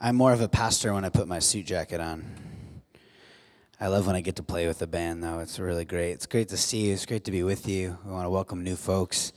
I'm more of a pastor when I put my suit jacket on. I love when I get to play with the band, though. It's really great. It's great to see you. It's great to be with you. We want to welcome new folks.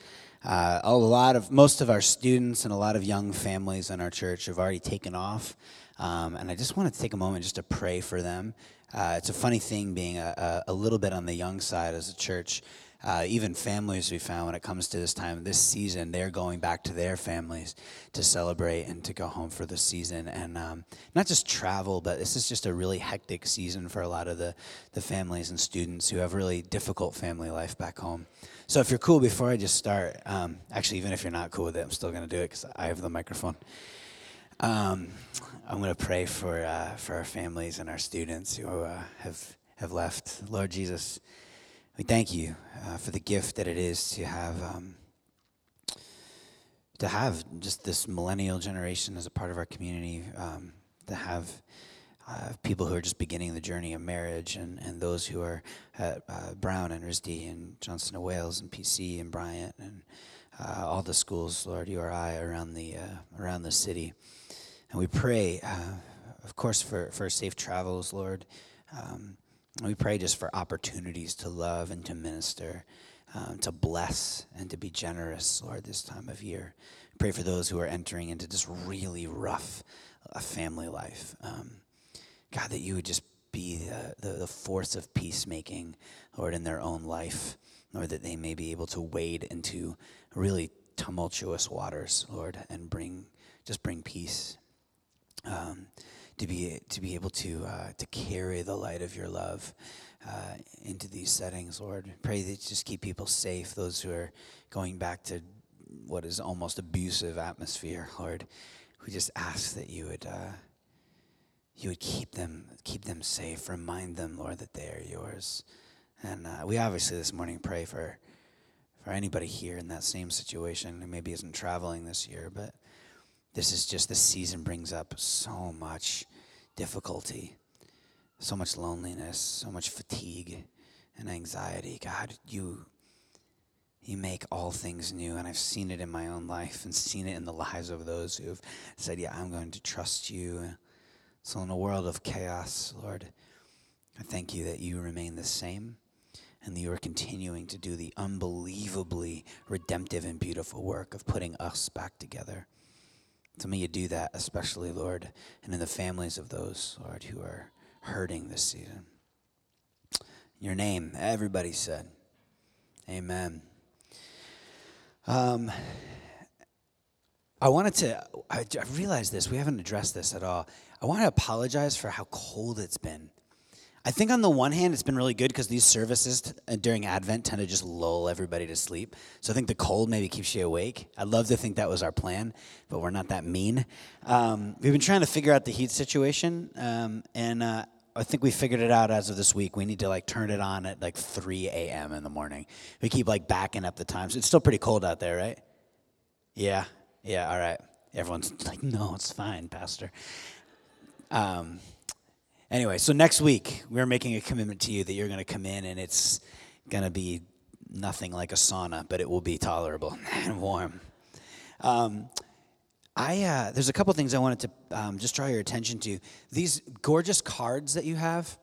Uh, a lot of most of our students and a lot of young families in our church have already taken off, um, and I just wanted to take a moment just to pray for them. Uh, it's a funny thing being a, a, a little bit on the young side as a church uh, even families we found when it comes to this time this season they're going back to their families to celebrate and to go home for the season. And um, not just travel but this is just a really hectic season for a lot of the, the families and students who have really difficult family life back home. So if you're cool before i just start um, actually even if you're not cool with it i'm still going to do it because i have the microphone. Um, i'm going to pray for, uh, for our families and our students who uh, have, have left. Lord jesus we thank you uh, for the gift that it is to have um, to have just this millennial generation as a part of our community, um, to have uh, people who are just beginning the journey of marriage, and, and those who are at uh, Brown and RISD and Johnson and Wales and PC and Bryant and uh, all the schools, Lord, URI around the uh, around the city, and we pray, uh, of course, for for safe travels, Lord. Um, we pray just for opportunities to love and to minister, um, to bless and to be generous, Lord, this time of year. Pray for those who are entering into just really rough uh, family life. Um, God, that you would just be the, the, the force of peacemaking, Lord, in their own life, Lord, that they may be able to wade into really tumultuous waters, Lord, and bring just bring peace. Um, to be to be able to uh, to carry the light of your love uh, into these settings, Lord. Pray that just keep people safe. Those who are going back to what is almost abusive atmosphere, Lord. We just ask that you would uh, you would keep them keep them safe. Remind them, Lord, that they are yours. And uh, we obviously this morning pray for for anybody here in that same situation who maybe isn't traveling this year, but this is just the season brings up so much difficulty, so much loneliness, so much fatigue and anxiety. God, you you make all things new and I've seen it in my own life and seen it in the lives of those who've said, "Yeah, I'm going to trust you." So in a world of chaos, Lord, I thank you that you remain the same and that you are continuing to do the unbelievably redemptive and beautiful work of putting us back together. So may you do that, especially, Lord, and in the families of those, Lord, who are hurting this season. In your name, everybody said, Amen. Um, I wanted to, I, I realized this, we haven't addressed this at all. I want to apologize for how cold it's been I think on the one hand, it's been really good because these services t- uh, during Advent tend to just lull everybody to sleep. So I think the cold maybe keeps you awake. I'd love to think that was our plan, but we're not that mean. Um, we've been trying to figure out the heat situation, um, and uh, I think we figured it out as of this week. We need to like turn it on at like 3 a.m. in the morning. We keep like backing up the times. It's still pretty cold out there, right? Yeah, yeah, all right. Everyone's like, no, it's fine, Pastor. Um, Anyway, so next week, we're making a commitment to you that you're going to come in and it's going to be nothing like a sauna, but it will be tolerable and warm. Um, I, uh, there's a couple things I wanted to um, just draw your attention to. These gorgeous cards that you have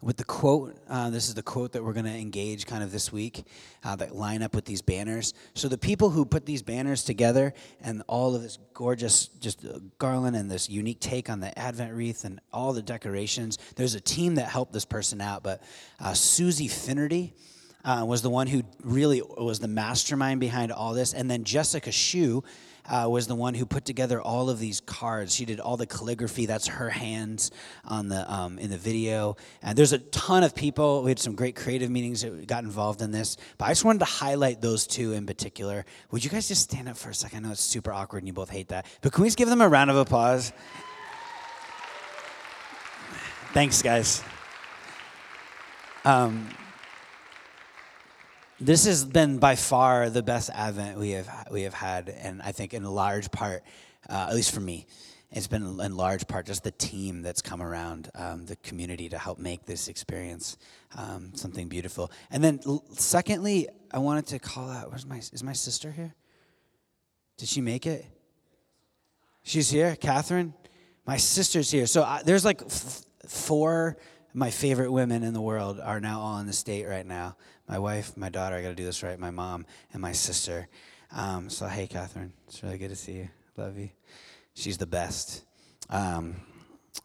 with the quote. Uh, this is the quote that we're going to engage kind of this week uh, that line up with these banners. So the people who put these banners together and all of this gorgeous just uh, garland and this unique take on the Advent wreath and all the decorations. There's a team that helped this person out, but uh, Susie Finnerty. Uh, was the one who really was the mastermind behind all this, and then Jessica Shu uh, was the one who put together all of these cards. She did all the calligraphy. That's her hands on the um, in the video. And there's a ton of people. We had some great creative meetings that got involved in this. But I just wanted to highlight those two in particular. Would you guys just stand up for a second? I know it's super awkward and you both hate that. But can we just give them a round of applause? Thanks, guys. Um, this has been by far the best Advent we have we have had, and I think in large part, uh, at least for me, it's been in large part just the team that's come around um, the community to help make this experience um, something beautiful. And then, secondly, I wanted to call out. Where's my is my sister here? Did she make it? She's here, Catherine. My sister's here. So I, there's like f- four my favorite women in the world are now all in the state right now. My wife, my daughter, I got to do this right, my mom, and my sister. Um, so, hey, Catherine, it's really good to see you. Love you. She's the best. Um,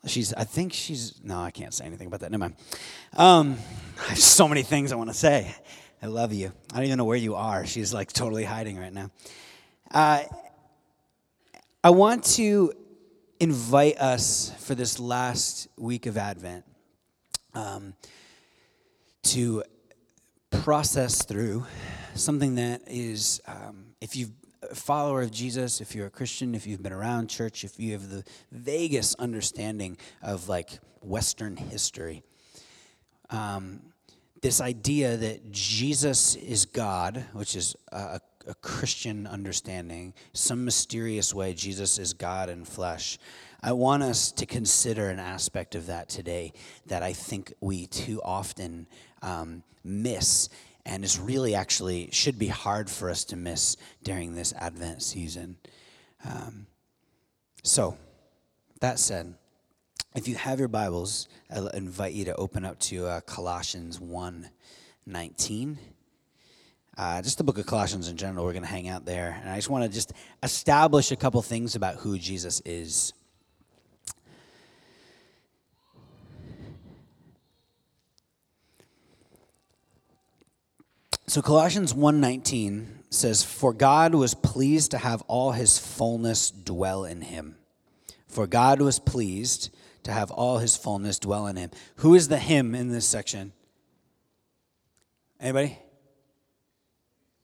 she's, I think she's, no, I can't say anything about that. Never mind. Um, I have so many things I want to say. I love you. I don't even know where you are. She's like totally hiding right now. Uh, I want to invite us for this last week of Advent um, to process through something that is, um, if you're a follower of Jesus, if you're a Christian, if you've been around church, if you have the vaguest understanding of like Western history, um, this idea that Jesus is God, which is a, a Christian understanding, some mysterious way Jesus is God in flesh. I want us to consider an aspect of that today that I think we too often um, miss and is really actually should be hard for us to miss during this Advent season. Um, so, that said, if you have your Bibles, I invite you to open up to uh, Colossians 1 19. Uh, just the book of Colossians in general, we're going to hang out there. And I just want to just establish a couple things about who Jesus is. So Colossians 1:19 says for God was pleased to have all his fullness dwell in him. For God was pleased to have all his fullness dwell in him. Who is the him in this section? Anybody?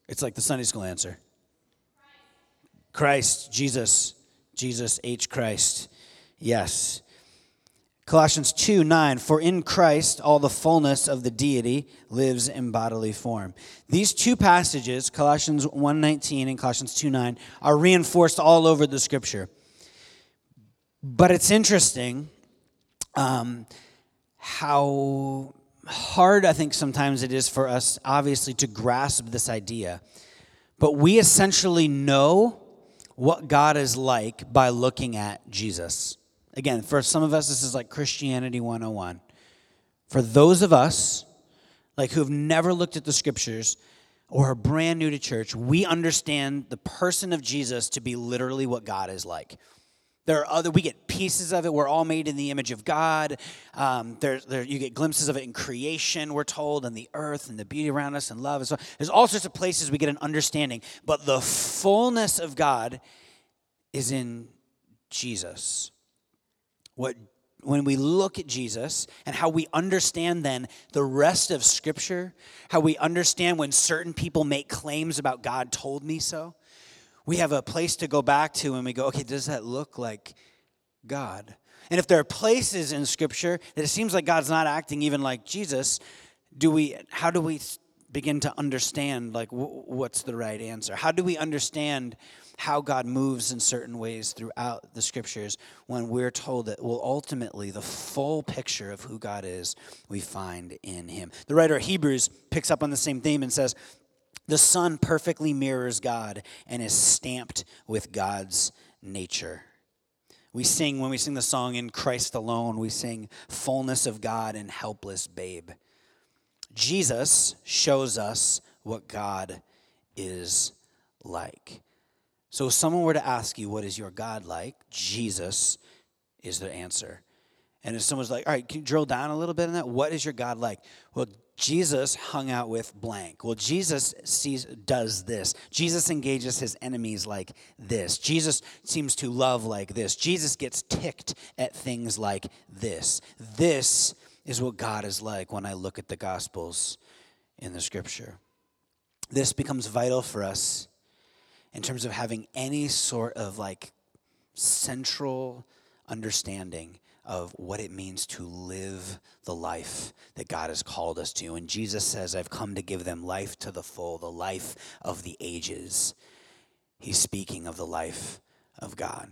It's like the Sunday school answer. Christ, Jesus, Jesus H Christ. Yes. Colossians 2 9, for in Christ all the fullness of the deity lives in bodily form. These two passages, Colossians 1 19 and Colossians 2 9, are reinforced all over the scripture. But it's interesting um, how hard I think sometimes it is for us, obviously, to grasp this idea. But we essentially know what God is like by looking at Jesus. Again, for some of us, this is like Christianity 101. For those of us, like who have never looked at the scriptures or are brand new to church, we understand the person of Jesus to be literally what God is like. There are other, we get pieces of it. We're all made in the image of God. Um, there, there, you get glimpses of it in creation, we're told, and the earth and the beauty around us and love. And so there's all sorts of places we get an understanding. But the fullness of God is in Jesus. What when we look at Jesus and how we understand then the rest of Scripture, how we understand when certain people make claims about God told me so, we have a place to go back to and we go, okay, does that look like God? And if there are places in Scripture that it seems like God's not acting even like Jesus, do we? How do we begin to understand like what's the right answer? How do we understand? how God moves in certain ways throughout the scriptures when we're told that, well, ultimately, the full picture of who God is, we find in Him. The writer of Hebrews picks up on the same theme and says, the Son perfectly mirrors God and is stamped with God's nature. We sing, when we sing the song in Christ alone, we sing fullness of God and helpless babe. Jesus shows us what God is like. So if someone were to ask you, what is your God like? Jesus is the answer. And if someone's like, all right, can you drill down a little bit on that? What is your God like? Well, Jesus hung out with blank. Well, Jesus sees does this. Jesus engages his enemies like this. Jesus seems to love like this. Jesus gets ticked at things like this. This is what God is like when I look at the gospels in the scripture. This becomes vital for us in terms of having any sort of like central understanding of what it means to live the life that God has called us to. And Jesus says, I've come to give them life to the full, the life of the ages. He's speaking of the life of God.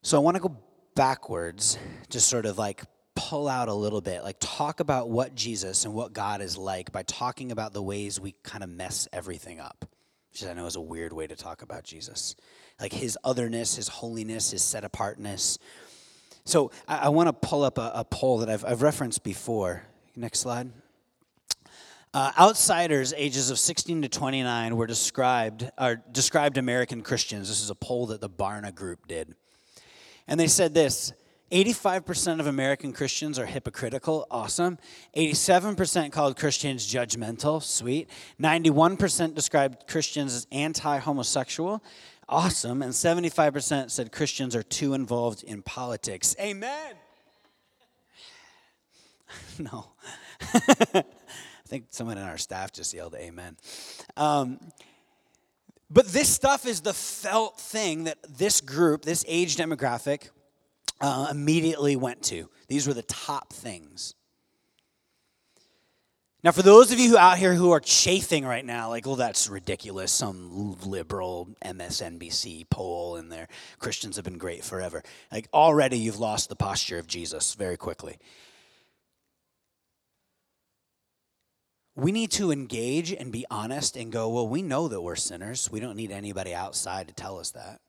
So I want to go backwards, just sort of like pull out a little bit, like talk about what Jesus and what God is like by talking about the ways we kind of mess everything up. which I know is a weird way to talk about Jesus. Like his otherness, his holiness, his set apartness. So I, I want to pull up a, a poll that I've, I've referenced before. Next slide. Uh, outsiders ages of 16 to 29 were described are described American Christians. This is a poll that the Barna Group did. And they said this 85% of American Christians are hypocritical, awesome. 87% called Christians judgmental, sweet. 91% described Christians as anti homosexual, awesome. And 75% said Christians are too involved in politics. Amen. no. I think someone in our staff just yelled amen. Um, but this stuff is the felt thing that this group, this age demographic, uh, immediately went to. These were the top things. Now, for those of you out here who are chafing right now, like, well, that's ridiculous, some liberal MSNBC poll in there, Christians have been great forever. Like, already you've lost the posture of Jesus very quickly. We need to engage and be honest and go, well, we know that we're sinners. We don't need anybody outside to tell us that.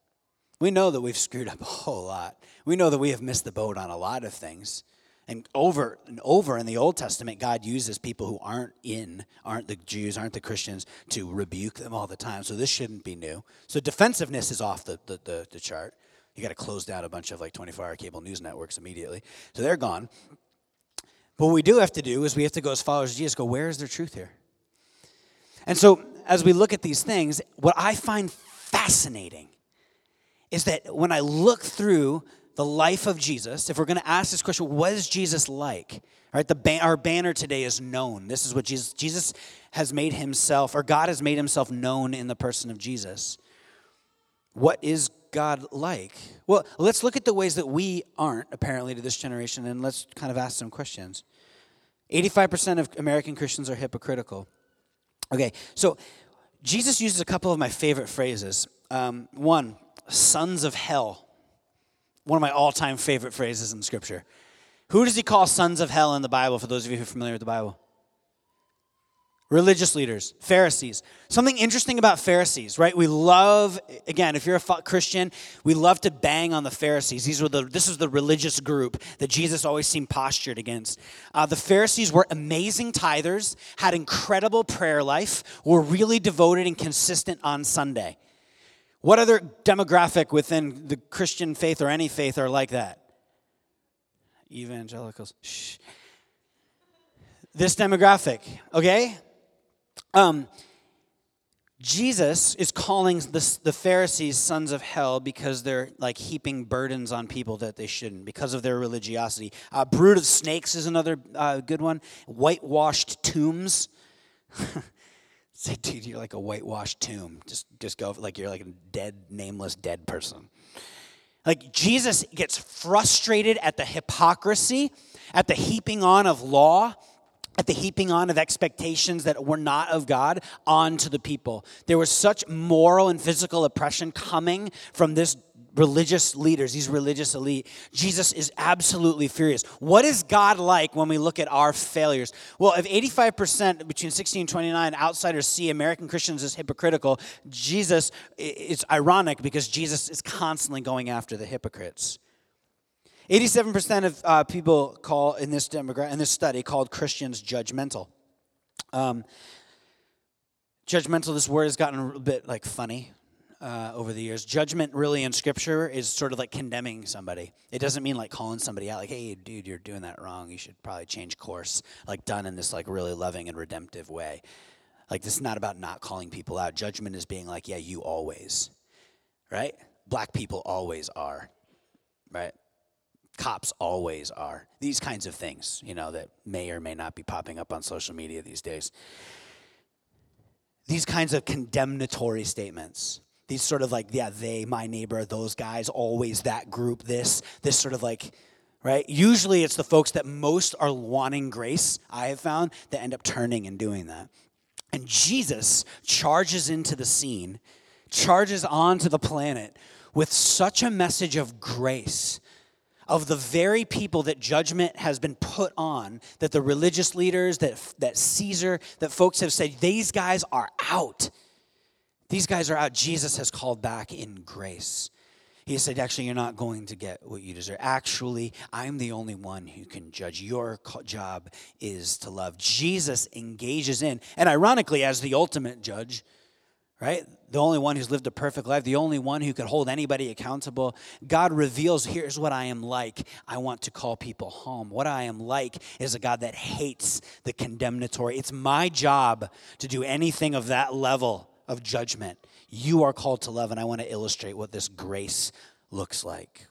We know that we've screwed up a whole lot. We know that we have missed the boat on a lot of things. And over and over in the Old Testament, God uses people who aren't in, aren't the Jews, aren't the Christians, to rebuke them all the time. So this shouldn't be new. So defensiveness is off the, the, the, the chart. You got to close down a bunch of like 24 hour cable news networks immediately. So they're gone. But what we do have to do is we have to go as followers of Jesus, go, where is there truth here? And so as we look at these things, what I find fascinating is that when I look through the life of Jesus, if we're going to ask this question, what is Jesus like? All right, the our banner today is known. This is what Jesus Jesus has made himself, or God has made himself known in the person of Jesus. What is God like? Well, let's look at the ways that we aren't, apparently, to this generation, and let's kind of ask some questions. 85% of American Christians are hypocritical. Okay, so Jesus uses a couple of my favorite phrases. Um, one, sons of hell. One of my all time favorite phrases in Scripture. Who does he call sons of hell in the Bible, for those of you who are familiar with the Bible? Religious leaders, Pharisees. Something interesting about Pharisees, right? We love, again, if you're a Christian, we love to bang on the Pharisees. These were the, this was the religious group that Jesus always seemed postured against. Uh, the Pharisees were amazing tithers, had incredible prayer life, were really devoted and consistent on Sunday. What other demographic within the Christian faith or any faith are like that? Evangelicals. Shh. This demographic, okay? Um, Jesus is calling the, the Pharisees sons of hell because they're like heaping burdens on people that they shouldn't because of their religiosity. Uh, brood of snakes is another uh, good one. Whitewashed tombs. Say, dude, you're like a whitewashed tomb. Just, just go like you're like a dead, nameless, dead person. Like Jesus gets frustrated at the hypocrisy, at the heaping on of law, at the heaping on of expectations that were not of God onto the people. There was such moral and physical oppression coming from this religious leaders, these religious elite. Jesus is absolutely furious. What is God like when we look at our failures? Well, if 85% between 16 and 29 outsiders see American Christians as hypocritical, Jesus, it's ironic because Jesus is constantly going after the hypocrites. 87% of uh, people call in this demographic in this study called Christians judgmental. Um, judgmental, this word has gotten a bit like funny uh, over the years. Judgment, really, in Scripture, is sort of like condemning somebody. It doesn't mean like calling somebody out, like, "Hey, dude, you're doing that wrong. You should probably change course." Like done in this like really loving and redemptive way. Like this is not about not calling people out. Judgment is being like, "Yeah, you always," right? Black people always are, right? Cops always are. These kinds of things, you know, that may or may not be popping up on social media these days. These kinds of condemnatory statements these sort of like yeah they my neighbor those guys always that group this this sort of like right usually it's the folks that most are wanting grace i have found that end up turning and doing that and jesus charges into the scene charges onto the planet with such a message of grace of the very people that judgment has been put on that the religious leaders that that caesar that folks have said these guys are out These guys are out. Jesus has called back in grace. He said, Actually, you're not going to get what you deserve. Actually, I'm the only one who can judge. Your job is to love. Jesus engages in, and ironically, as the ultimate judge, right? The only one who's lived a perfect life, the only one who could hold anybody accountable. God reveals, here's what I am like. I want to call people home. What I am like is a God that hates the condemnatory. It's my job to do anything of that level of judgment you are called to love, and I want to illustrate what this grace looks like.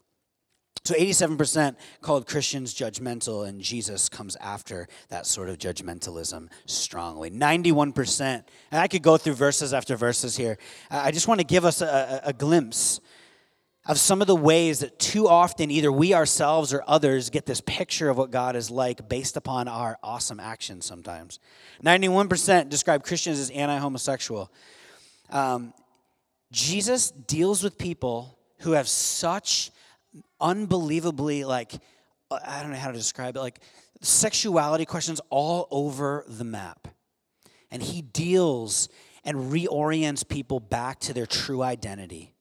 So 87% called Christians judgmental, and Jesus comes after that sort of judgmentalism strongly. 91%, and I could go through verses after verses here. I just want to give us a, a, a glimpse of some of the ways that too often either we ourselves or others get this picture of what God is like based upon our awesome actions sometimes. 91% describe Christians as anti homosexual. Um, Jesus deals with people who have such unbelievably, like, uh, I don't know how to describe it, like sexuality questions all over the map. And he deals and reorients people back to their true identity.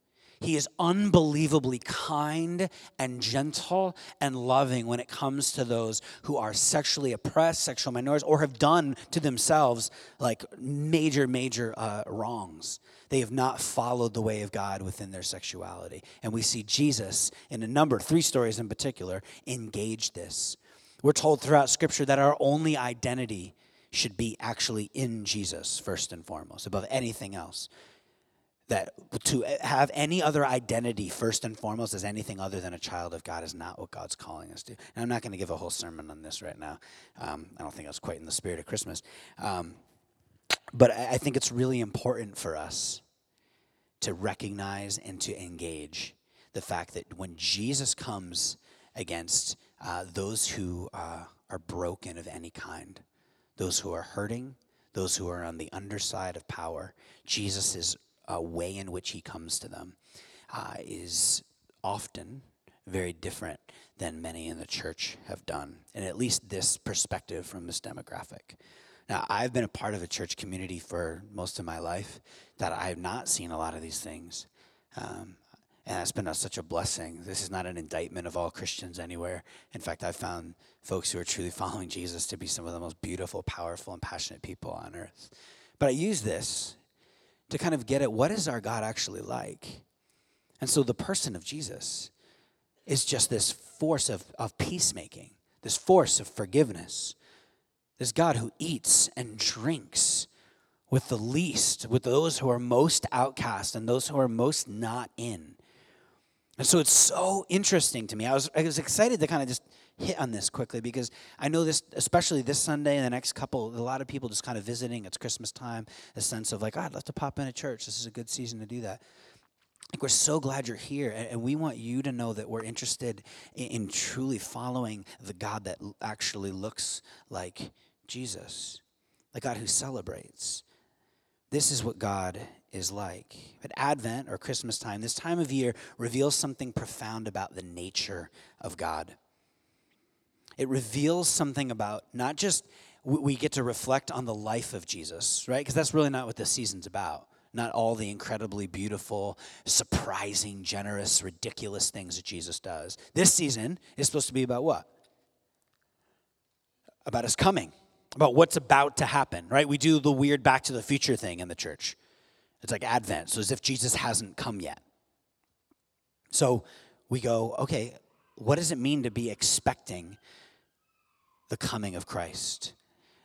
He is unbelievably kind and gentle and loving when it comes to those who are sexually oppressed, sexual minorities, or have done to themselves like major, major uh, wrongs. They have not followed the way of God within their sexuality. And we see Jesus, in a number, three stories in particular, engage this. We're told throughout Scripture that our only identity should be actually in Jesus, first and foremost, above anything else that to have any other identity first and foremost as anything other than a child of God is not what God's calling us to. And I'm not going to give a whole sermon on this right now. Um, I don't think that's quite in the spirit of Christmas. Um, but I think it's really important for us to recognize and to engage the fact that when Jesus comes against uh, those who uh, are broken of any kind, those who are hurting, those who are on the underside of power, Jesus is uh, way in which he comes to them uh, is often very different than many in the church have done, and at least this perspective from this demographic. Now, I've been a part of a church community for most of my life that I have not seen a lot of these things. Um, and it's been a, such a blessing. This is not an indictment of all Christians anywhere. In fact, I've found folks who are truly following Jesus to be some of the most beautiful, powerful, and passionate people on earth. But I use this to kind of get at what is our God actually like. And so the person of Jesus is just this force of, of peacemaking, this force of forgiveness, this God who eats and drinks with the least, with those who are most outcast and those who are most not in. And so it's so interesting to me. I was, I was excited to kind of just hit on this quickly because I know this, especially this Sunday and the next couple, a lot of people just kind of visiting. It's Christmas time, a sense of like, oh, I'd love to pop in a church. This is a good season to do that. Like we're so glad you're here, and we want you to know that we're interested in, in truly following the God that actually looks like Jesus, the God who celebrates. This is what God is like. At Advent or Christmas time, this time of year reveals something profound about the nature of God. It reveals something about not just we get to reflect on the life of Jesus, right? Because that's really not what this season's about. Not all the incredibly beautiful, surprising, generous, ridiculous things that Jesus does. This season is supposed to be about what? About his coming, about what's about to happen, right? We do the weird back to the future thing in the church. It's like Advent, so as if Jesus hasn't come yet. So we go, okay, what does it mean to be expecting the coming of Christ.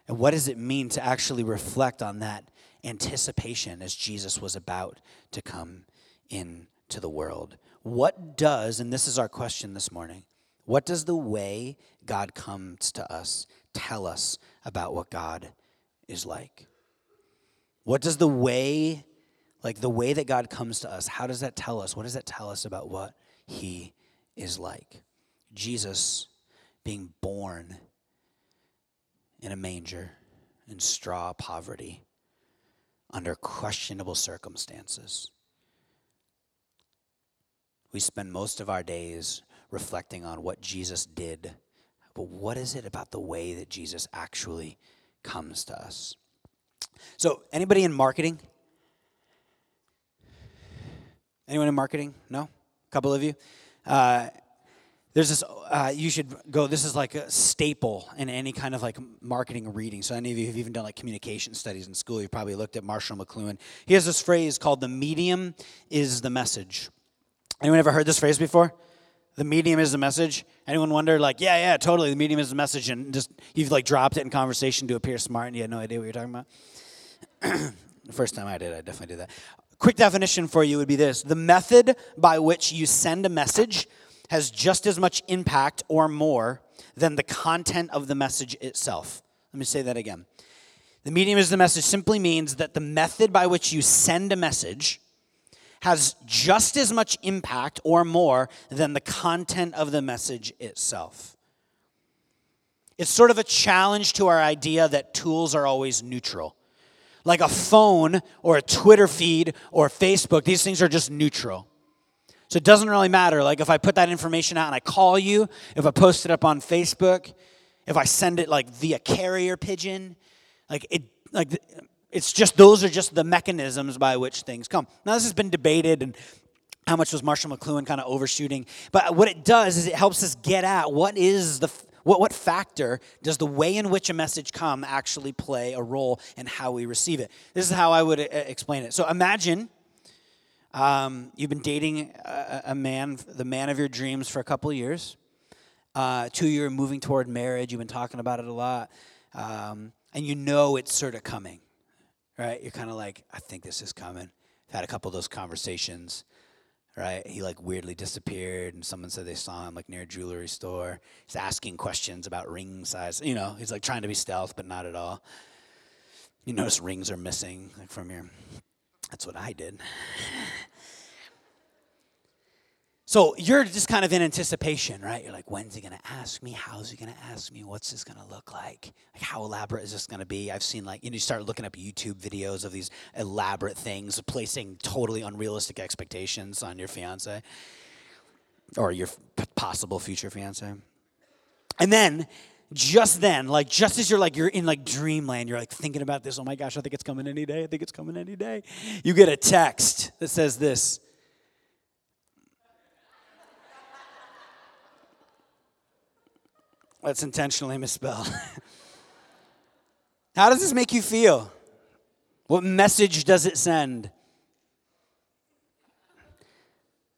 And what does it mean to actually reflect on that anticipation as Jesus was about to come into the world? What does, and this is our question this morning, what does the way God comes to us tell us about what God is like? What does the way, like the way that God comes to us, how does that tell us? What does that tell us about what He is like? Jesus being born in a manger in straw poverty under questionable circumstances. We spend most of our days reflecting on what Jesus did, but what is it about the way that Jesus actually comes to us? So, anybody in marketing? Anyone in marketing? No? A couple of you? Uh, there's this uh, you should go this is like a staple in any kind of like marketing reading so any of you have even done like communication studies in school you've probably looked at marshall mcluhan he has this phrase called the medium is the message anyone ever heard this phrase before the medium is the message anyone wonder like yeah yeah totally the medium is the message and just you've like dropped it in conversation to appear smart and you had no idea what you're talking about the first time i did i definitely did that quick definition for you would be this the method by which you send a message has just as much impact or more than the content of the message itself. Let me say that again. The medium is the message simply means that the method by which you send a message has just as much impact or more than the content of the message itself. It's sort of a challenge to our idea that tools are always neutral. Like a phone or a Twitter feed or Facebook, these things are just neutral. So it doesn't really matter. Like if I put that information out and I call you, if I post it up on Facebook, if I send it like via carrier pigeon, like it like it's just those are just the mechanisms by which things come. Now this has been debated and how much was Marshall McLuhan kind of overshooting? But what it does is it helps us get at what is the what, what factor does the way in which a message come actually play a role in how we receive it? This is how I would uh, explain it. So imagine um, you've been dating a, a, man, the man of your dreams, for a couple years. Uh, two, you're moving toward marriage. You've been talking about it a lot. Um, and you know it's sort of coming, right? You're kind of like, I think this is coming. I've had a couple of those conversations, right? He like weirdly disappeared, and someone said they saw him like near a jewelry store. He's asking questions about ring size. You know, he's like trying to be stealth, but not at all. You notice rings are missing like from your that's what I did. So you're just kind of in anticipation, right? You're like, when's he going to ask me? How's he going to ask me? What's this going to look like? Like, how elaborate is this going to be? I've seen like, you know, you start looking up YouTube videos of these elaborate things, placing totally unrealistic expectations on your fiance or your possible future fiance. And then just then, like just as you're like you're in like dreamland, you're like thinking about this. Oh my gosh, I think it's coming any day. I think it's coming any day. You get a text that says this. Let's intentionally misspell. How does this make you feel? What message does it send?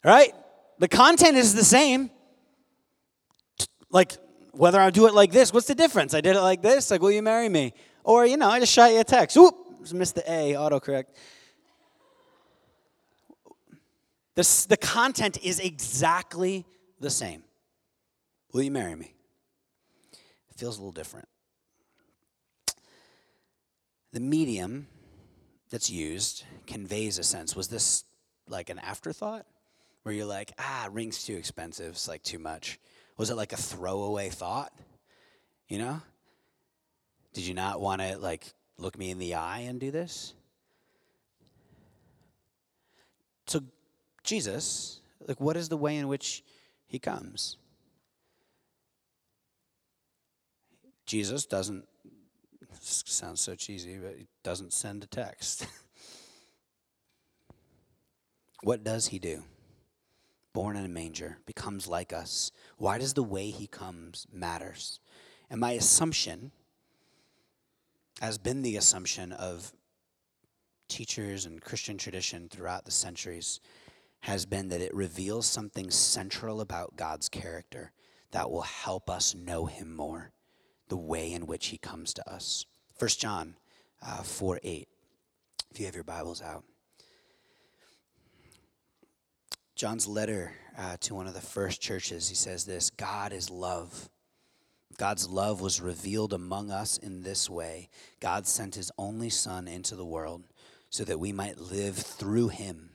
Right? The content is the same. Like whether I do it like this, what's the difference? I did it like this, like, will you marry me? Or, you know, I just shot you a text. Oop, just missed the A, autocorrect. The, the content is exactly the same. Will you marry me? Feels a little different. The medium that's used conveys a sense. Was this like an afterthought? Where you're like, ah, ring's too expensive, it's like too much. Was it like a throwaway thought? You know? Did you not want to like look me in the eye and do this? So Jesus, like what is the way in which he comes? Jesus doesn't sounds so cheesy, but he doesn't send a text. what does he do? born in a manger, becomes like us. Why does the way he comes matters? And my assumption has been the assumption of teachers and Christian tradition throughout the centuries has been that it reveals something central about God's character that will help us know him more, the way in which he comes to us. 1 John uh, 4 8, if you have your Bibles out. John's letter uh, to one of the first churches, he says this God is love. God's love was revealed among us in this way God sent his only Son into the world so that we might live through him.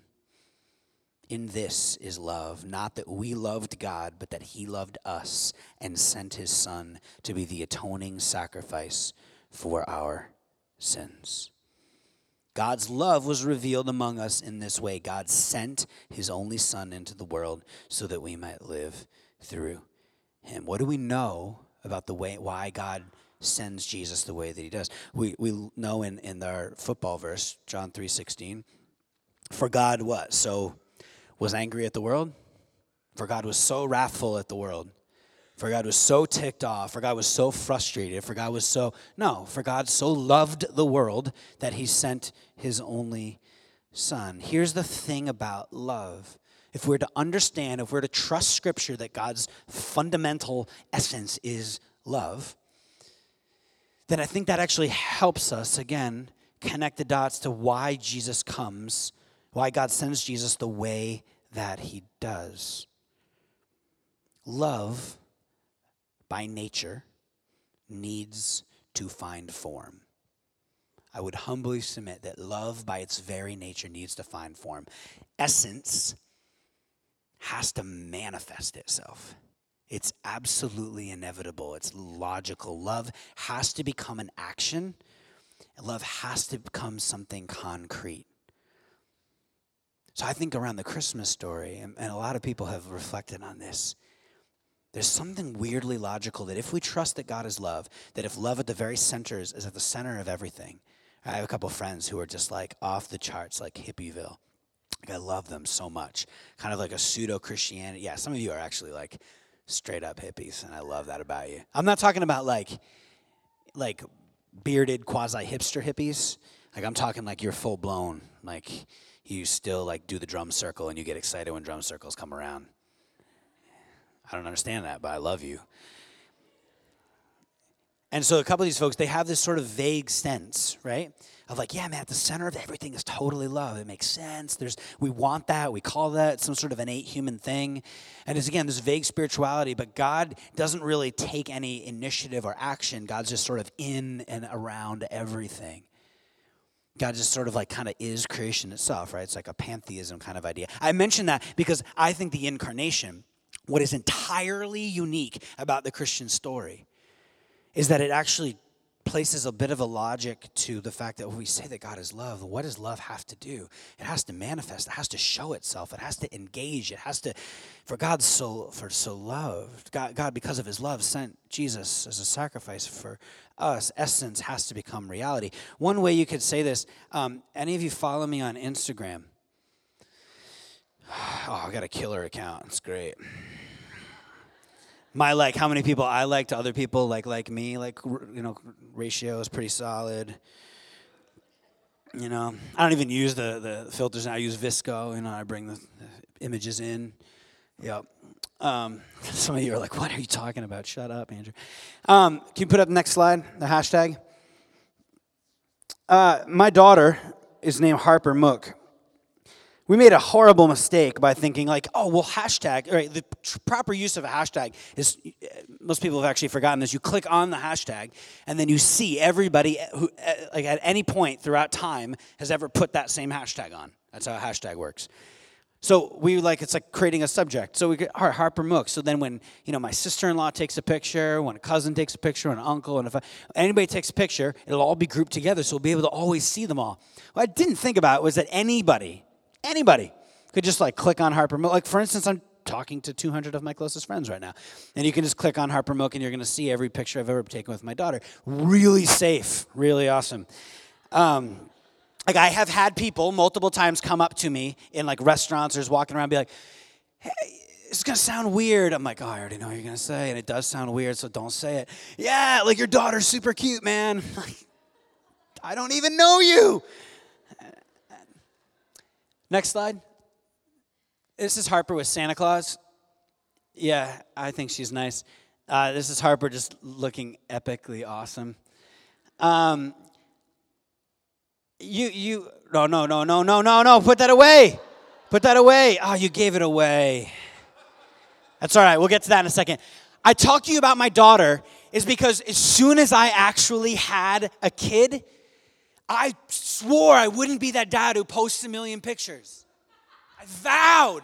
In this is love, not that we loved God, but that he loved us and sent his Son to be the atoning sacrifice for our sins. God's love was revealed among us in this way. God sent his only Son into the world so that we might live through him. What do we know about the way why God sends Jesus the way that he does? We, we know in, in our football verse, John 3.16, for God what? So was angry at the world, for God was so wrathful at the world, for God was so ticked off, for God was so frustrated, for God was so, no, for God so loved the world that he sent his only son. Here's the thing about love. If we're to understand, if we're to trust scripture that God's fundamental essence is love, then I think that actually helps us, again, connect the dots to why Jesus comes, why God sends Jesus the way that he does. Love by nature needs to find form. I would humbly submit that love by its very nature needs to find form. Essence has to manifest itself. It's absolutely inevitable. It's logical. Love has to become an action. Love has to become something concrete. So I think around the Christmas story, and, and a lot of people have reflected on this, there's something weirdly logical that if we trust that God is love, that if love at the very center is, is at the center of everything. I have a couple friends who are just like off the charts, like Hippieville. Like I love them so much. Kind of like a pseudo Christianity. Yeah, some of you are actually like straight up hippies, and I love that about you. I'm not talking about like like bearded quasi hipster hippies. Like I'm talking like you're full blown. Like you still like do the drum circle and you get excited when drum circles come around. I don't understand that, but I love you. And so a couple of these folks, they have this sort of vague sense, right? Of like, yeah, man, at the center of everything is totally love. It makes sense. There's we want that. We call that some sort of innate human thing. And it's again this vague spirituality, but God doesn't really take any initiative or action. God's just sort of in and around everything. God just sort of like kind of is creation itself, right? It's like a pantheism kind of idea. I mention that because I think the incarnation, what is entirely unique about the Christian story, is that it actually places a bit of a logic to the fact that when we say that God is love, what does love have to do? It has to manifest, it has to show itself, it has to engage, it has to, for God so for so loved, God, God because of his love sent Jesus as a sacrifice for us. Essence has to become reality. One way you could say this, um, any of you follow me on Instagram? Oh, I got a killer account. It's great my like how many people I like to other people like like me like you know ratio is pretty solid. You know, I don't even use the the filters. I use VSCO. You know, I bring the, the images in. Yep. Um, some of you are like, "What are you talking about?" Shut up, Andrew. Um, can you put up the next slide? The hashtag. Uh, my daughter is named Harper Mook we made a horrible mistake by thinking like oh well hashtag right the proper use of a hashtag is uh, most people have actually forgotten this you click on the hashtag and then you see everybody uh, who uh, like at any point throughout time has ever put that same hashtag on that's how a hashtag works so we like it's like creating a subject. So we get Harper Mook. So then when you know my sister-in-law takes a picture, when a cousin takes a picture, when an uncle, and if anybody takes a picture, it'll all be grouped together, so we'll be able to always see them all. What I didn't think about was that anybody Anybody could just like click on Harper Mook. Like for instance, I'm talking to 200 of my closest friends right now. And you can just click on Harper Mook and you're going to see every picture I've ever taken with my daughter. Really safe, really awesome. Um, like I have had people multiple times come up to me in like restaurants or just walking around be like, hey, it's gonna sound weird. I'm like, oh, I already know what you're gonna say, and it does sound weird, so don't say it. Yeah, like your daughter's super cute, man. I don't even know you. Next slide. This is Harper with Santa Claus. Yeah, I think she's nice. Uh, this is Harper just looking epically awesome. Um, you, you, no, no, no, no, no, no, no, put that away. Put that away. Oh, you gave it away. That's all right. We'll get to that in a second. I talked to you about my daughter is because as soon as I actually had a kid, I swore I wouldn't be that dad who posts a million pictures. I vowed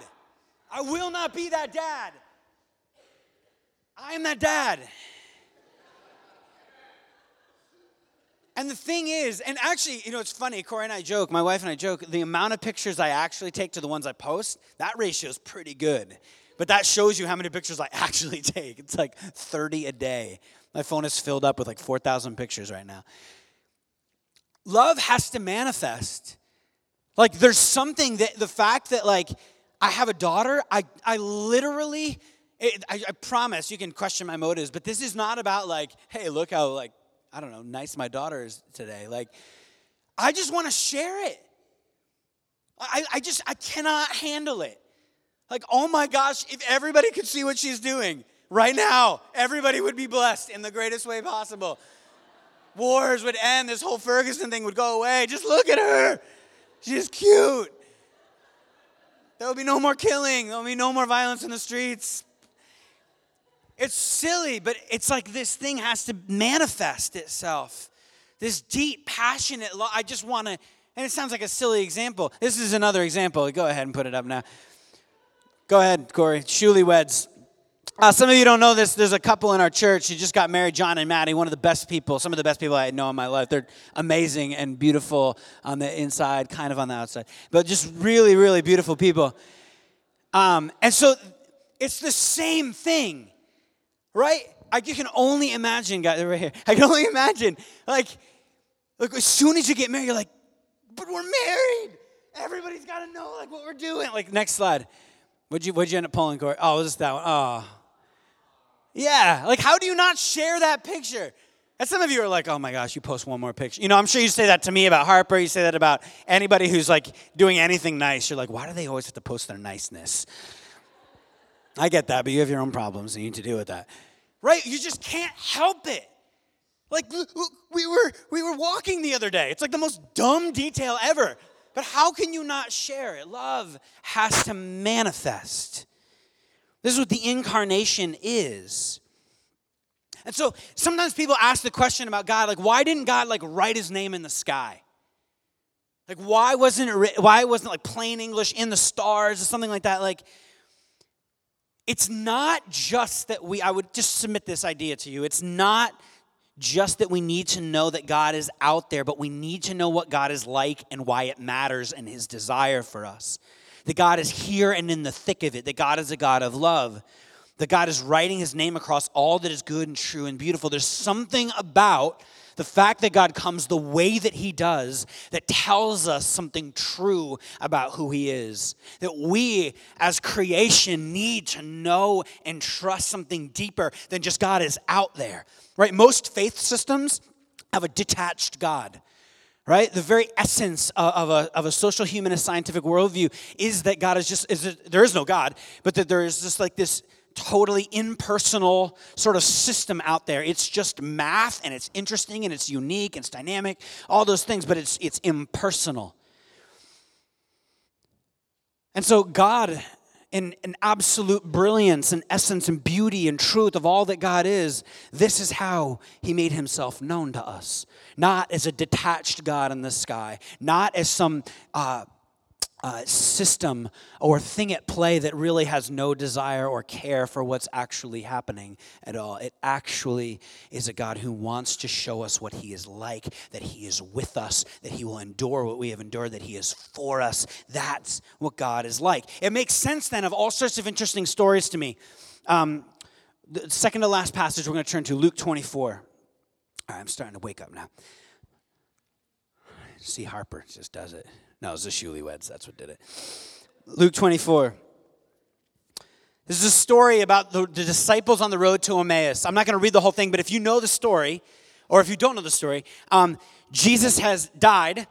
I will not be that dad. I am that dad. And the thing is, and actually, you know, it's funny, Corey and I joke, my wife and I joke, the amount of pictures I actually take to the ones I post, that ratio is pretty good. But that shows you how many pictures I actually take. It's like 30 a day. My phone is filled up with like 4,000 pictures right now love has to manifest. Like there's something that the fact that like I have a daughter. I, I literally, it, I, I promise you can question my motives, but this is not about like, hey, look how like, I don't know, nice my daughter is today. Like, I just want to share it. I, I just, I cannot handle it. Like, oh my gosh, if everybody could see what she's doing right now, everybody would be blessed in the greatest way possible. Wars would end, this whole Ferguson thing would go away. Just look at her. She's cute. There will be no more killing, there will be no more violence in the streets. It's silly, but it's like this thing has to manifest itself. This deep, passionate love. I just want to, and it sounds like a silly example. This is another example. Go ahead and put it up now. Go ahead, Corey. Shuli weds. Uh, some of you don't know this. There's a couple in our church who just got married, John and Maddie, one of the best people, some of the best people I know in my life. They're amazing and beautiful on the inside, kind of on the outside, but just really, really beautiful people. Um, and so it's the same thing, right? I you can only imagine, guys, right here. I can only imagine, like, like as soon as you get married, you're like, but we're married. Everybody's got to know like what we're doing. Like next slide. What'd you, what'd you end up pulling, Corey? Oh, was this that one? Oh. Yeah, like how do you not share that picture? And some of you are like, oh my gosh, you post one more picture. You know, I'm sure you say that to me about Harper. You say that about anybody who's like doing anything nice. You're like, why do they always have to post their niceness? I get that, but you have your own problems and you need to deal with that. Right? You just can't help it. Like we were we were walking the other day. It's like the most dumb detail ever. But how can you not share it? Love has to manifest. This is what the incarnation is. And so sometimes people ask the question about God, like, why didn't God like write his name in the sky? Like, why wasn't it why wasn't it like plain English in the stars or something like that? Like, it's not just that we, I would just submit this idea to you. It's not just that we need to know that God is out there, but we need to know what God is like and why it matters and his desire for us. That God is here and in the thick of it, that God is a God of love, that God is writing his name across all that is good and true and beautiful. There's something about the fact that God comes the way that He does that tells us something true about who He is. That we, as creation, need to know and trust something deeper than just God is out there. Right? Most faith systems have a detached God right the very essence of a, of a social humanist scientific worldview is that god is just is there is no god but that there is just like this totally impersonal sort of system out there. It's just math and it's interesting and it's unique and it's dynamic, all those things, but it's it's impersonal. And so God in, in absolute brilliance and essence and beauty and truth of all that God is, this is how He made Himself known to us. Not as a detached God in the sky, not as some uh, uh, system or thing at play that really has no desire or care for what's actually happening at all. It actually is a God who wants to show us what He is like, that He is with us, that He will endure what we have endured, that He is for us. That's what God is like. It makes sense then of all sorts of interesting stories to me. Um, the second to last passage we're going to turn to Luke 24. I'm starting to wake up now. See, Harper just does it. No, it was the Shuli Weds. That's what did it. Luke 24. This is a story about the, the disciples on the road to Emmaus. I'm not going to read the whole thing, but if you know the story, or if you don't know the story, um, Jesus has died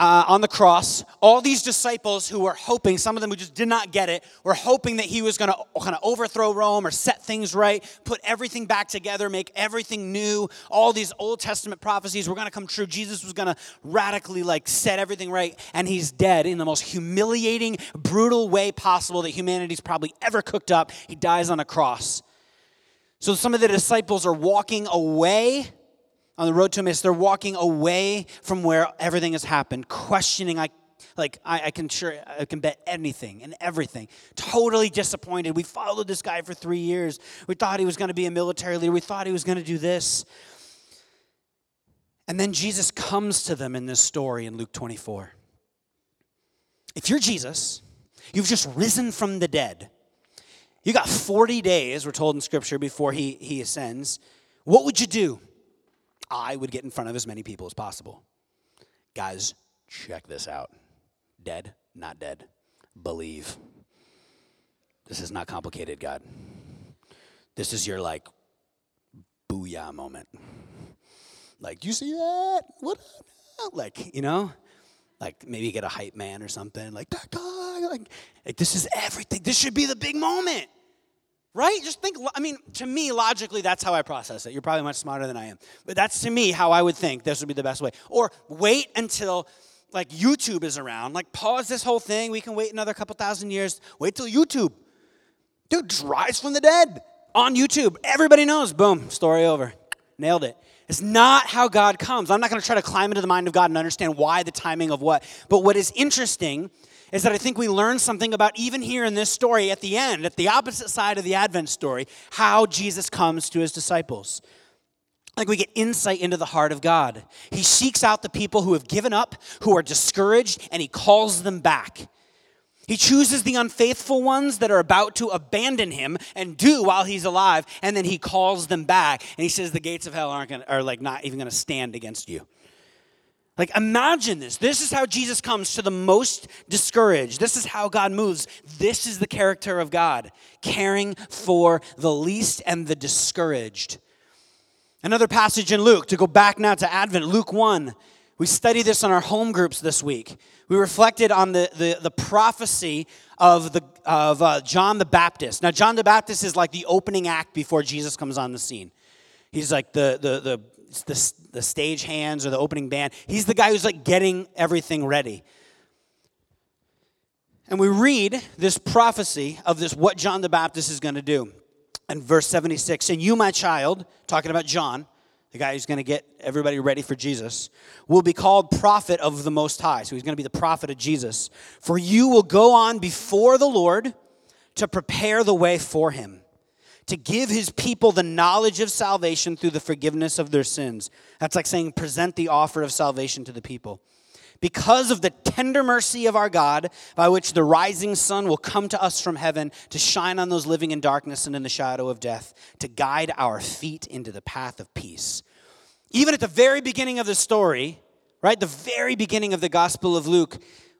uh, on the cross, all these disciples who were hoping, some of them who just did not get it, were hoping that he was going to kind of overthrow Rome or set things right, put everything back together, make everything new. All these Old Testament prophecies were going to come true. Jesus was going to radically like set everything right, and he's dead in the most humiliating, brutal way possible that humanity's probably ever cooked up. He dies on a cross. So some of the disciples are walking away on the road to Emmaus, they're walking away from where everything has happened, questioning, like, like I, I, can sure I can bet anything and everything. Totally disappointed. We followed this guy for three years. We thought he was going to be a military leader. We thought he was going to do this. And then Jesus comes to them in this story in Luke 24. If you're Jesus, you've just risen from the dead. You got 40 days, we're told in Scripture, before he, he ascends. What would you do? I would get in front of as many people as possible. Guys, check this out. Dead, not dead. Believe. This is not complicated, God. This is your like booyah moment. Like, you see that? What? Like, you know? Like maybe get a hype man or something. Like that guy. Like, like this is everything. This should be the big moment. Right? Just think, I mean, to me, logically, that's how I process it. You're probably much smarter than I am. But that's to me how I would think this would be the best way. Or wait until like YouTube is around. Like pause this whole thing. We can wait another couple thousand years. Wait till YouTube. Dude, rise from the dead on YouTube. Everybody knows. Boom, story over. Nailed it. It's not how God comes. I'm not going to try to climb into the mind of God and understand why the timing of what. But what is interesting is that I think we learn something about even here in this story at the end, at the opposite side of the Advent story, how Jesus comes to his disciples. Like we get insight into the heart of God. He seeks out the people who have given up, who are discouraged, and he calls them back. He chooses the unfaithful ones that are about to abandon him and do while he's alive, and then he calls them back. And he says the gates of hell aren't gonna, are like not even going to stand against you. Like imagine this. This is how Jesus comes to the most discouraged. This is how God moves. This is the character of God, caring for the least and the discouraged. Another passage in Luke, to go back now to Advent, Luke 1. We studied this on our home groups this week. We reflected on the, the, the prophecy of, the, of uh, John the Baptist. Now, John the Baptist is like the opening act before Jesus comes on the scene. He's like the, the, the, the, the stage hands or the opening band. He's the guy who's like getting everything ready. And we read this prophecy of this, what John the Baptist is going to do. And verse 76, and you, my child, talking about John, the guy who's going to get everybody ready for Jesus, will be called prophet of the Most High. So he's going to be the prophet of Jesus. For you will go on before the Lord to prepare the way for him, to give his people the knowledge of salvation through the forgiveness of their sins. That's like saying, present the offer of salvation to the people because of the tender mercy of our God, by which the rising sun will come to us from heaven to shine on those living in darkness and in the shadow of death, to guide our feet into the path of peace. Even at the very beginning of the story, right, the very beginning of the Gospel of Luke,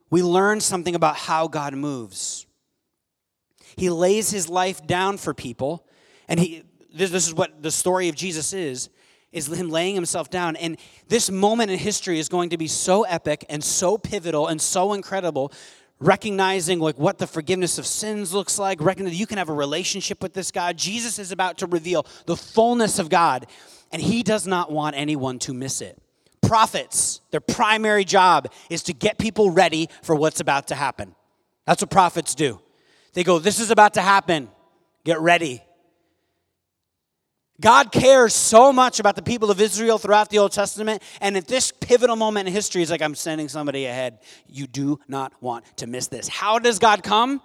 we learn something about how God moves. He lays his life down for people, and he, this, this is what the story of Jesus is is him laying himself down. And this moment in history is going to be so epic and so pivotal and so incredible. Recognizing like what the forgiveness of sins looks like, recognizing you can have a relationship with this God. Jesus is about to reveal the fullness of God, and he does not want anyone to miss it. Prophets, their primary job is to get people ready for what's about to happen. That's what prophets do. They go, This is about to happen. Get ready. God cares so much about the people of Israel throughout the Old Testament. And at this pivotal moment in history, He's like, I'm sending somebody ahead. You do not want to miss this. How does God come?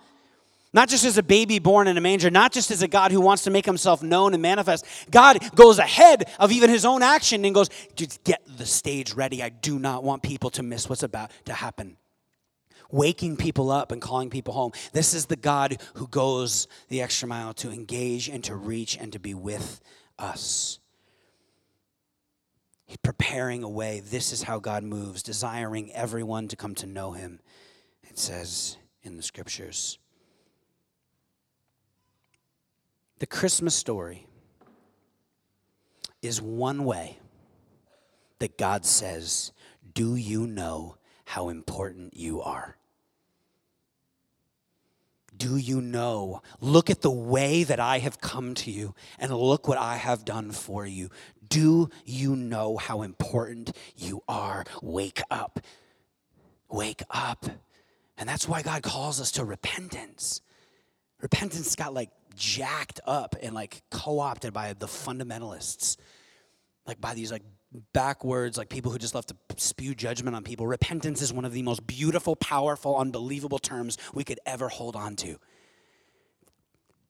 Not just as a baby born in a manger, not just as a God who wants to make himself known and manifest. God goes ahead of even his own action and goes, get the stage ready. I do not want people to miss what's about to happen. Waking people up and calling people home. This is the God who goes the extra mile to engage and to reach and to be with us. He's preparing a way. This is how God moves, desiring everyone to come to know him. It says in the scriptures. The Christmas story is one way that God says, Do you know how important you are? Do you know? Look at the way that I have come to you, and look what I have done for you. Do you know how important you are? Wake up. Wake up. And that's why God calls us to repentance. Repentance got like jacked up and like co opted by the fundamentalists, like by these like backwards, like people who just love to spew judgment on people. Repentance is one of the most beautiful, powerful, unbelievable terms we could ever hold on to.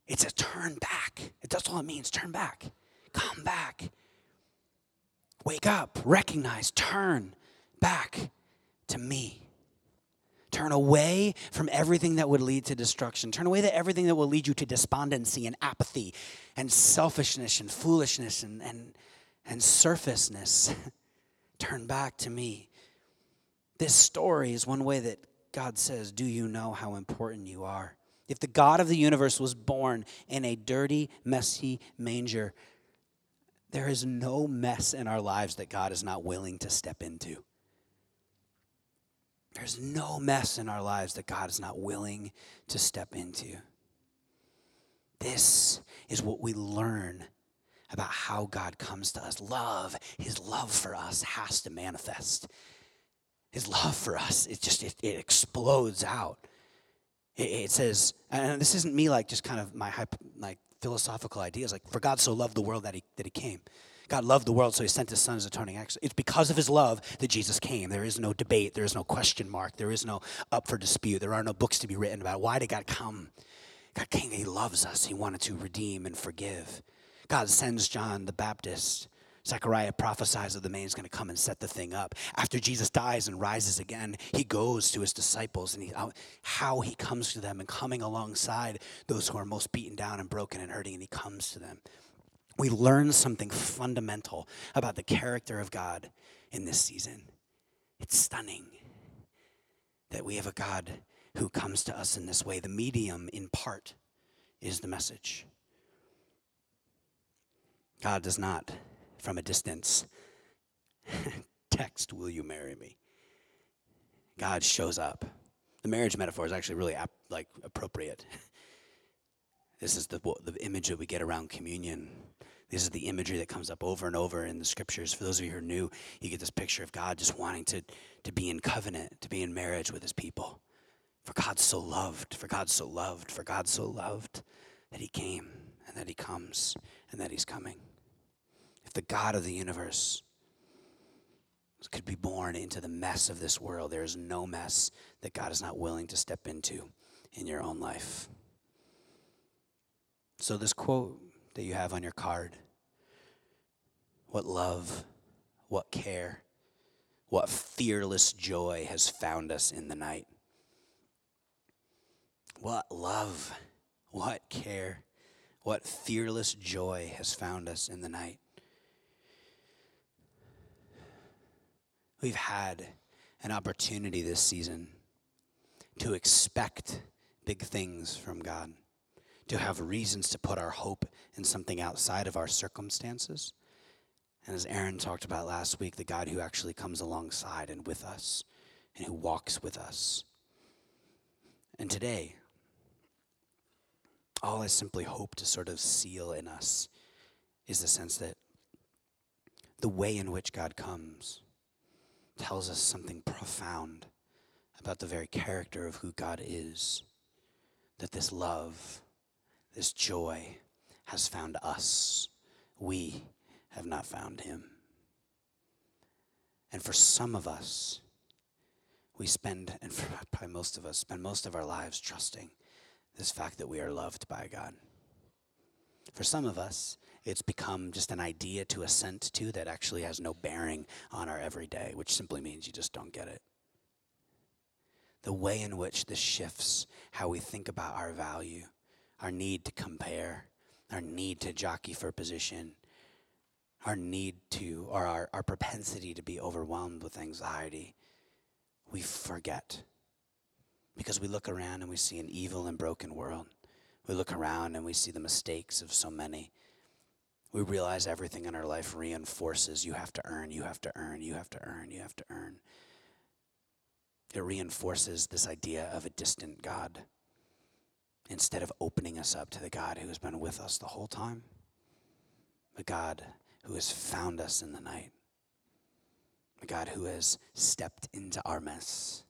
It's a turn back. That's all it means turn back. Come back. Wake up, recognize, turn back to me. Turn away from everything that would lead to destruction. Turn away to everything that will lead you to despondency and apathy and selfishness and foolishness and, and and surfaceness. Turn back to me. This story is one way that God says, Do you know how important you are? if the God of the universe was born in a dirty, messy manger, there is no mess in our lives that God is not willing to step into. There's no mess in our lives that God is not willing to step into. This is what we learn about how God comes to us. Love, his love for us has to manifest. His love for us, it just it, it explodes out. It, it, says, and this isn't me like just kind of my like philosophical ideas. Like, for God so loved the world that he that he came. God loved the world, so he sent his son as atoning act. It's because of his love that Jesus came. There is no debate, there is no question mark, there is no up for dispute, there are no books to be written about why did God come? God came, he loves us, he wanted to redeem and forgive. God sends John the Baptist. Zechariah prophesies that the man is going to come and set the thing up. After Jesus dies and rises again, he goes to his disciples and he, uh, how he comes to them and coming alongside those who are most beaten down and broken and hurting, and he comes to them. We learn something fundamental about the character of God in this season. It's stunning that we have a God who comes to us in this way. The medium, in part, is the message. God does not, from a distance, text, Will you marry me? God shows up. The marriage metaphor is actually really ap- like appropriate. This is the, the image that we get around communion. This is the imagery that comes up over and over in the scriptures. For those of you who are new, you get this picture of God just wanting to, to be in covenant, to be in marriage with his people. For God so loved, for God so loved, for God so loved that he came and that he comes and that he's coming. If the God of the universe could be born into the mess of this world, there is no mess that God is not willing to step into in your own life. So, this quote that you have on your card what love, what care, what fearless joy has found us in the night. What love, what care, what fearless joy has found us in the night. We've had an opportunity this season to expect big things from God, to have reasons to put our hope in something outside of our circumstances. And as Aaron talked about last week, the God who actually comes alongside and with us and who walks with us. And today, all I simply hope to sort of seal in us is the sense that the way in which God comes tells us something profound about the very character of who God is. That this love, this joy has found us. We have not found him. And for some of us, we spend, and for probably most of us, spend most of our lives trusting this fact that we are loved by God. For some of us, it's become just an idea to assent to that actually has no bearing on our everyday, which simply means you just don't get it. The way in which this shifts how we think about our value, our need to compare, our need to jockey for position, our need to, or our, our propensity to be overwhelmed with anxiety, we forget because we look around and we see an evil and broken world. We look around and we see the mistakes of so many. We realize everything in our life reinforces you have to earn, you have to earn, you have to earn, you have to earn. It reinforces this idea of a distant God instead of opening us up to the God who has been with us the whole time, the God who has found us in the night, the God who has stepped into our mess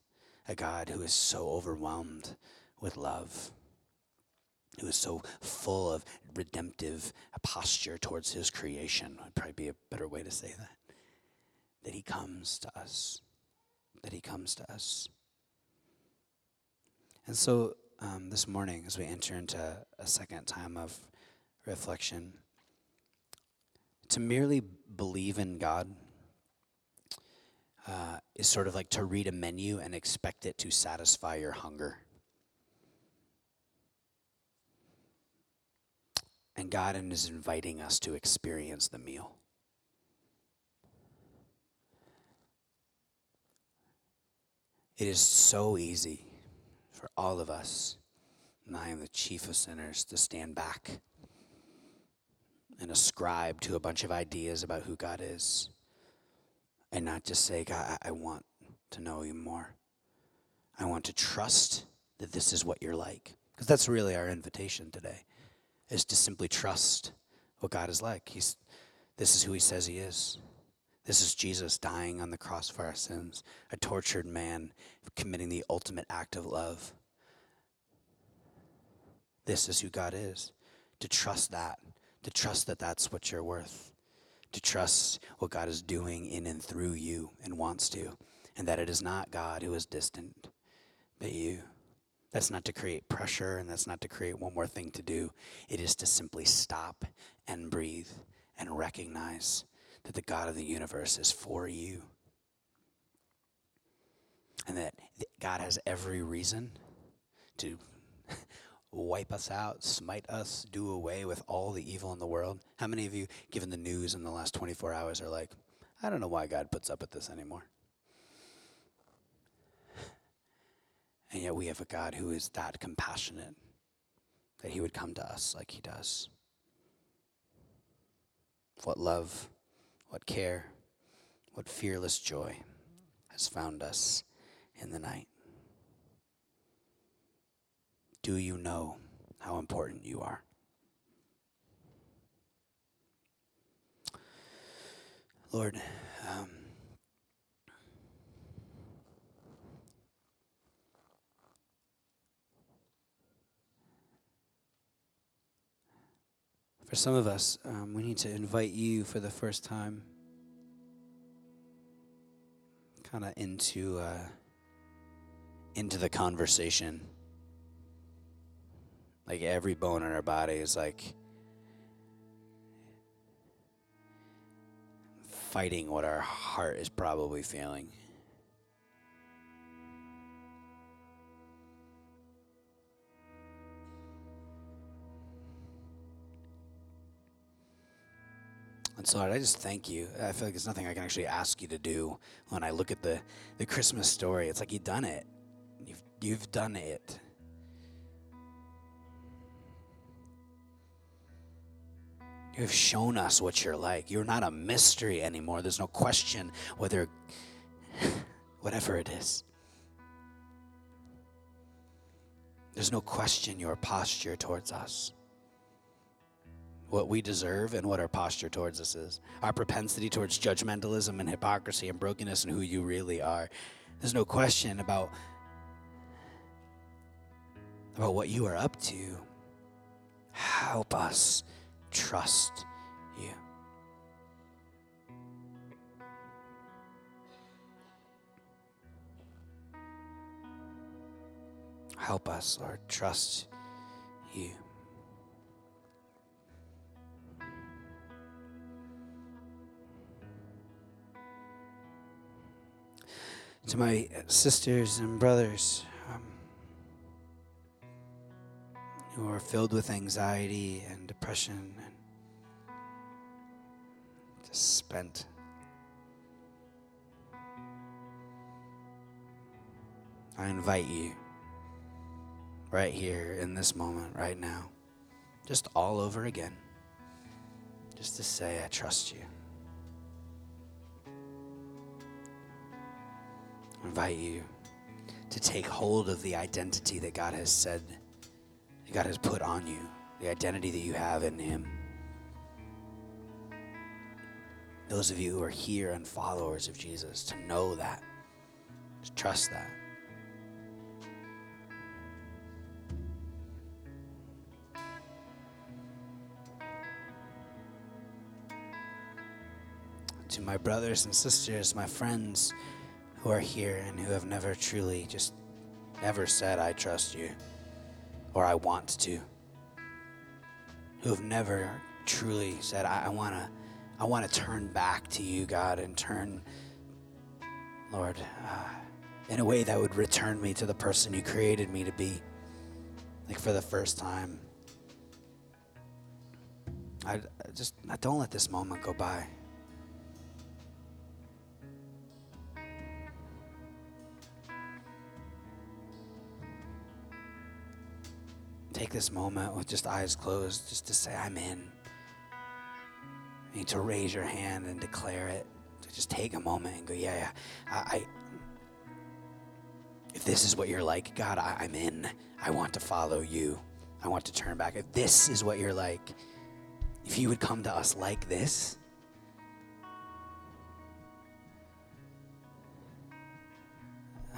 a God who is so overwhelmed with love, who is so full of redemptive posture towards his creation, would probably be a better way to say that. That he comes to us. That he comes to us. And so um, this morning, as we enter into a second time of reflection, to merely believe in God uh, is sort of like to read a menu and expect it to satisfy your hunger. And God is inviting us to experience the meal. It is so easy for all of us and I am the chief of sinners, to stand back and ascribe to a bunch of ideas about who God is and not just say, God, I, I want to know you more. I want to trust that this is what you're like. Because that's really our invitation today, is to simply trust what God is like. He's, this is who he says he is. This is Jesus dying on the cross for our sins, a tortured man committing the ultimate act of love. This is who God is. To trust that, to trust that that's what you're worth, to trust what God is doing in and through you and wants to, and that it is not God who is distant, but you. That's not to create pressure and that's not to create one more thing to do. It is to simply stop and breathe and recognize that the God of the universe is for you. And that God has every reason to wipe us out, smite us, do away with all the evil in the world. How many of you, given the news in the last 24 hours, are like, I don't know why God puts up with this anymore? And yet we have a God who is that compassionate that he would come to us like he does. What love, what care, what fearless joy has found us in the night. Do you know how important you are? Lord, um, For some of us, um, we need to invite you for the first time, kind of into uh, into the conversation. Like every bone in our body is like fighting what our heart is probably feeling. And so I just thank you. I feel like there's nothing I can actually ask you to do when I look at the, the Christmas story. It's like you've done it. You've, you've done it. You have shown us what you're like. You're not a mystery anymore. There's no question whether, whatever it is. There's no question your posture towards us what we deserve and what our posture towards us is. Our propensity towards judgmentalism and hypocrisy and brokenness and who you really are. There's no question about about what you are up to. Help us trust you. Help us, Lord, trust you. to my sisters and brothers who are filled with anxiety and depression and just spent. I invite you right here in this moment, right now, just all over again, just to say, I trust you. invite you to take hold of the identity that God has said, that God has put on you, the identity that you have in Him. Those of you who are here and followers of Jesus, to know that, to trust that. To my brothers and sisters, my friends, who are here and who have never truly just never said, I trust you or I want to. Who have never truly said, I, I want to. I want to turn back to you, God, and turn, Lord, uh, in a way that would return me to the person you created me to be, like for the first time. I, I just I don't let this moment go by. Take this moment with just eyes closed, just to say, I'm in. You need to raise your hand and declare it. To just take a moment and go, yeah, yeah. I, I if this is what you're like, God, I, I'm in. I want to follow you. I want to turn back. If this is what you're like, if you would come to us like this,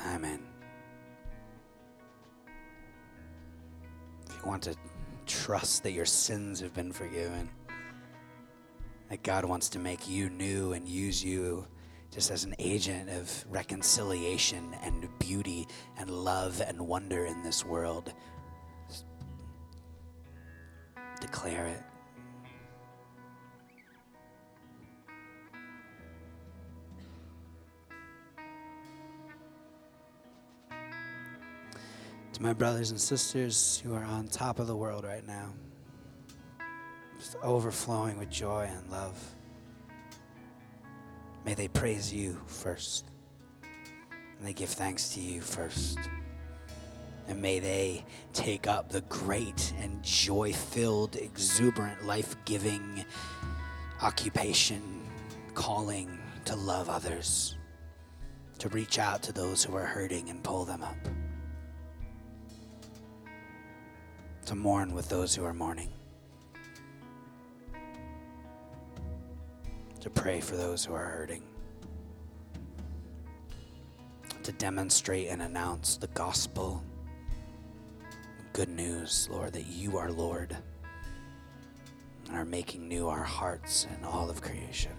I'm want to trust that your sins have been forgiven, that God wants to make you new and use you just as an agent of reconciliation and beauty and love and wonder in this world. Declare it. To my brothers and sisters who are on top of the world right now, just overflowing with joy and love, may they praise you first. And they give thanks to you first. And may they take up the great and joy filled, exuberant, life giving occupation, calling to love others, to reach out to those who are hurting and pull them up. To mourn with those who are mourning, to pray for those who are hurting, to demonstrate and announce the gospel, good news, Lord, that you are Lord and are making new our hearts and all of creation.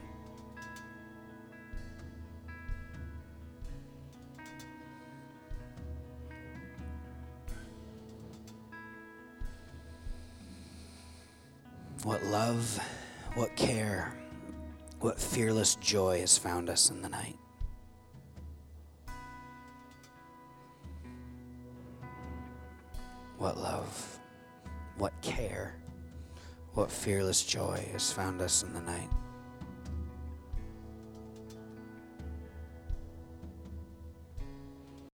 What love, what care, what fearless joy has found us in the night. What love, what care, what fearless joy has found us in the night.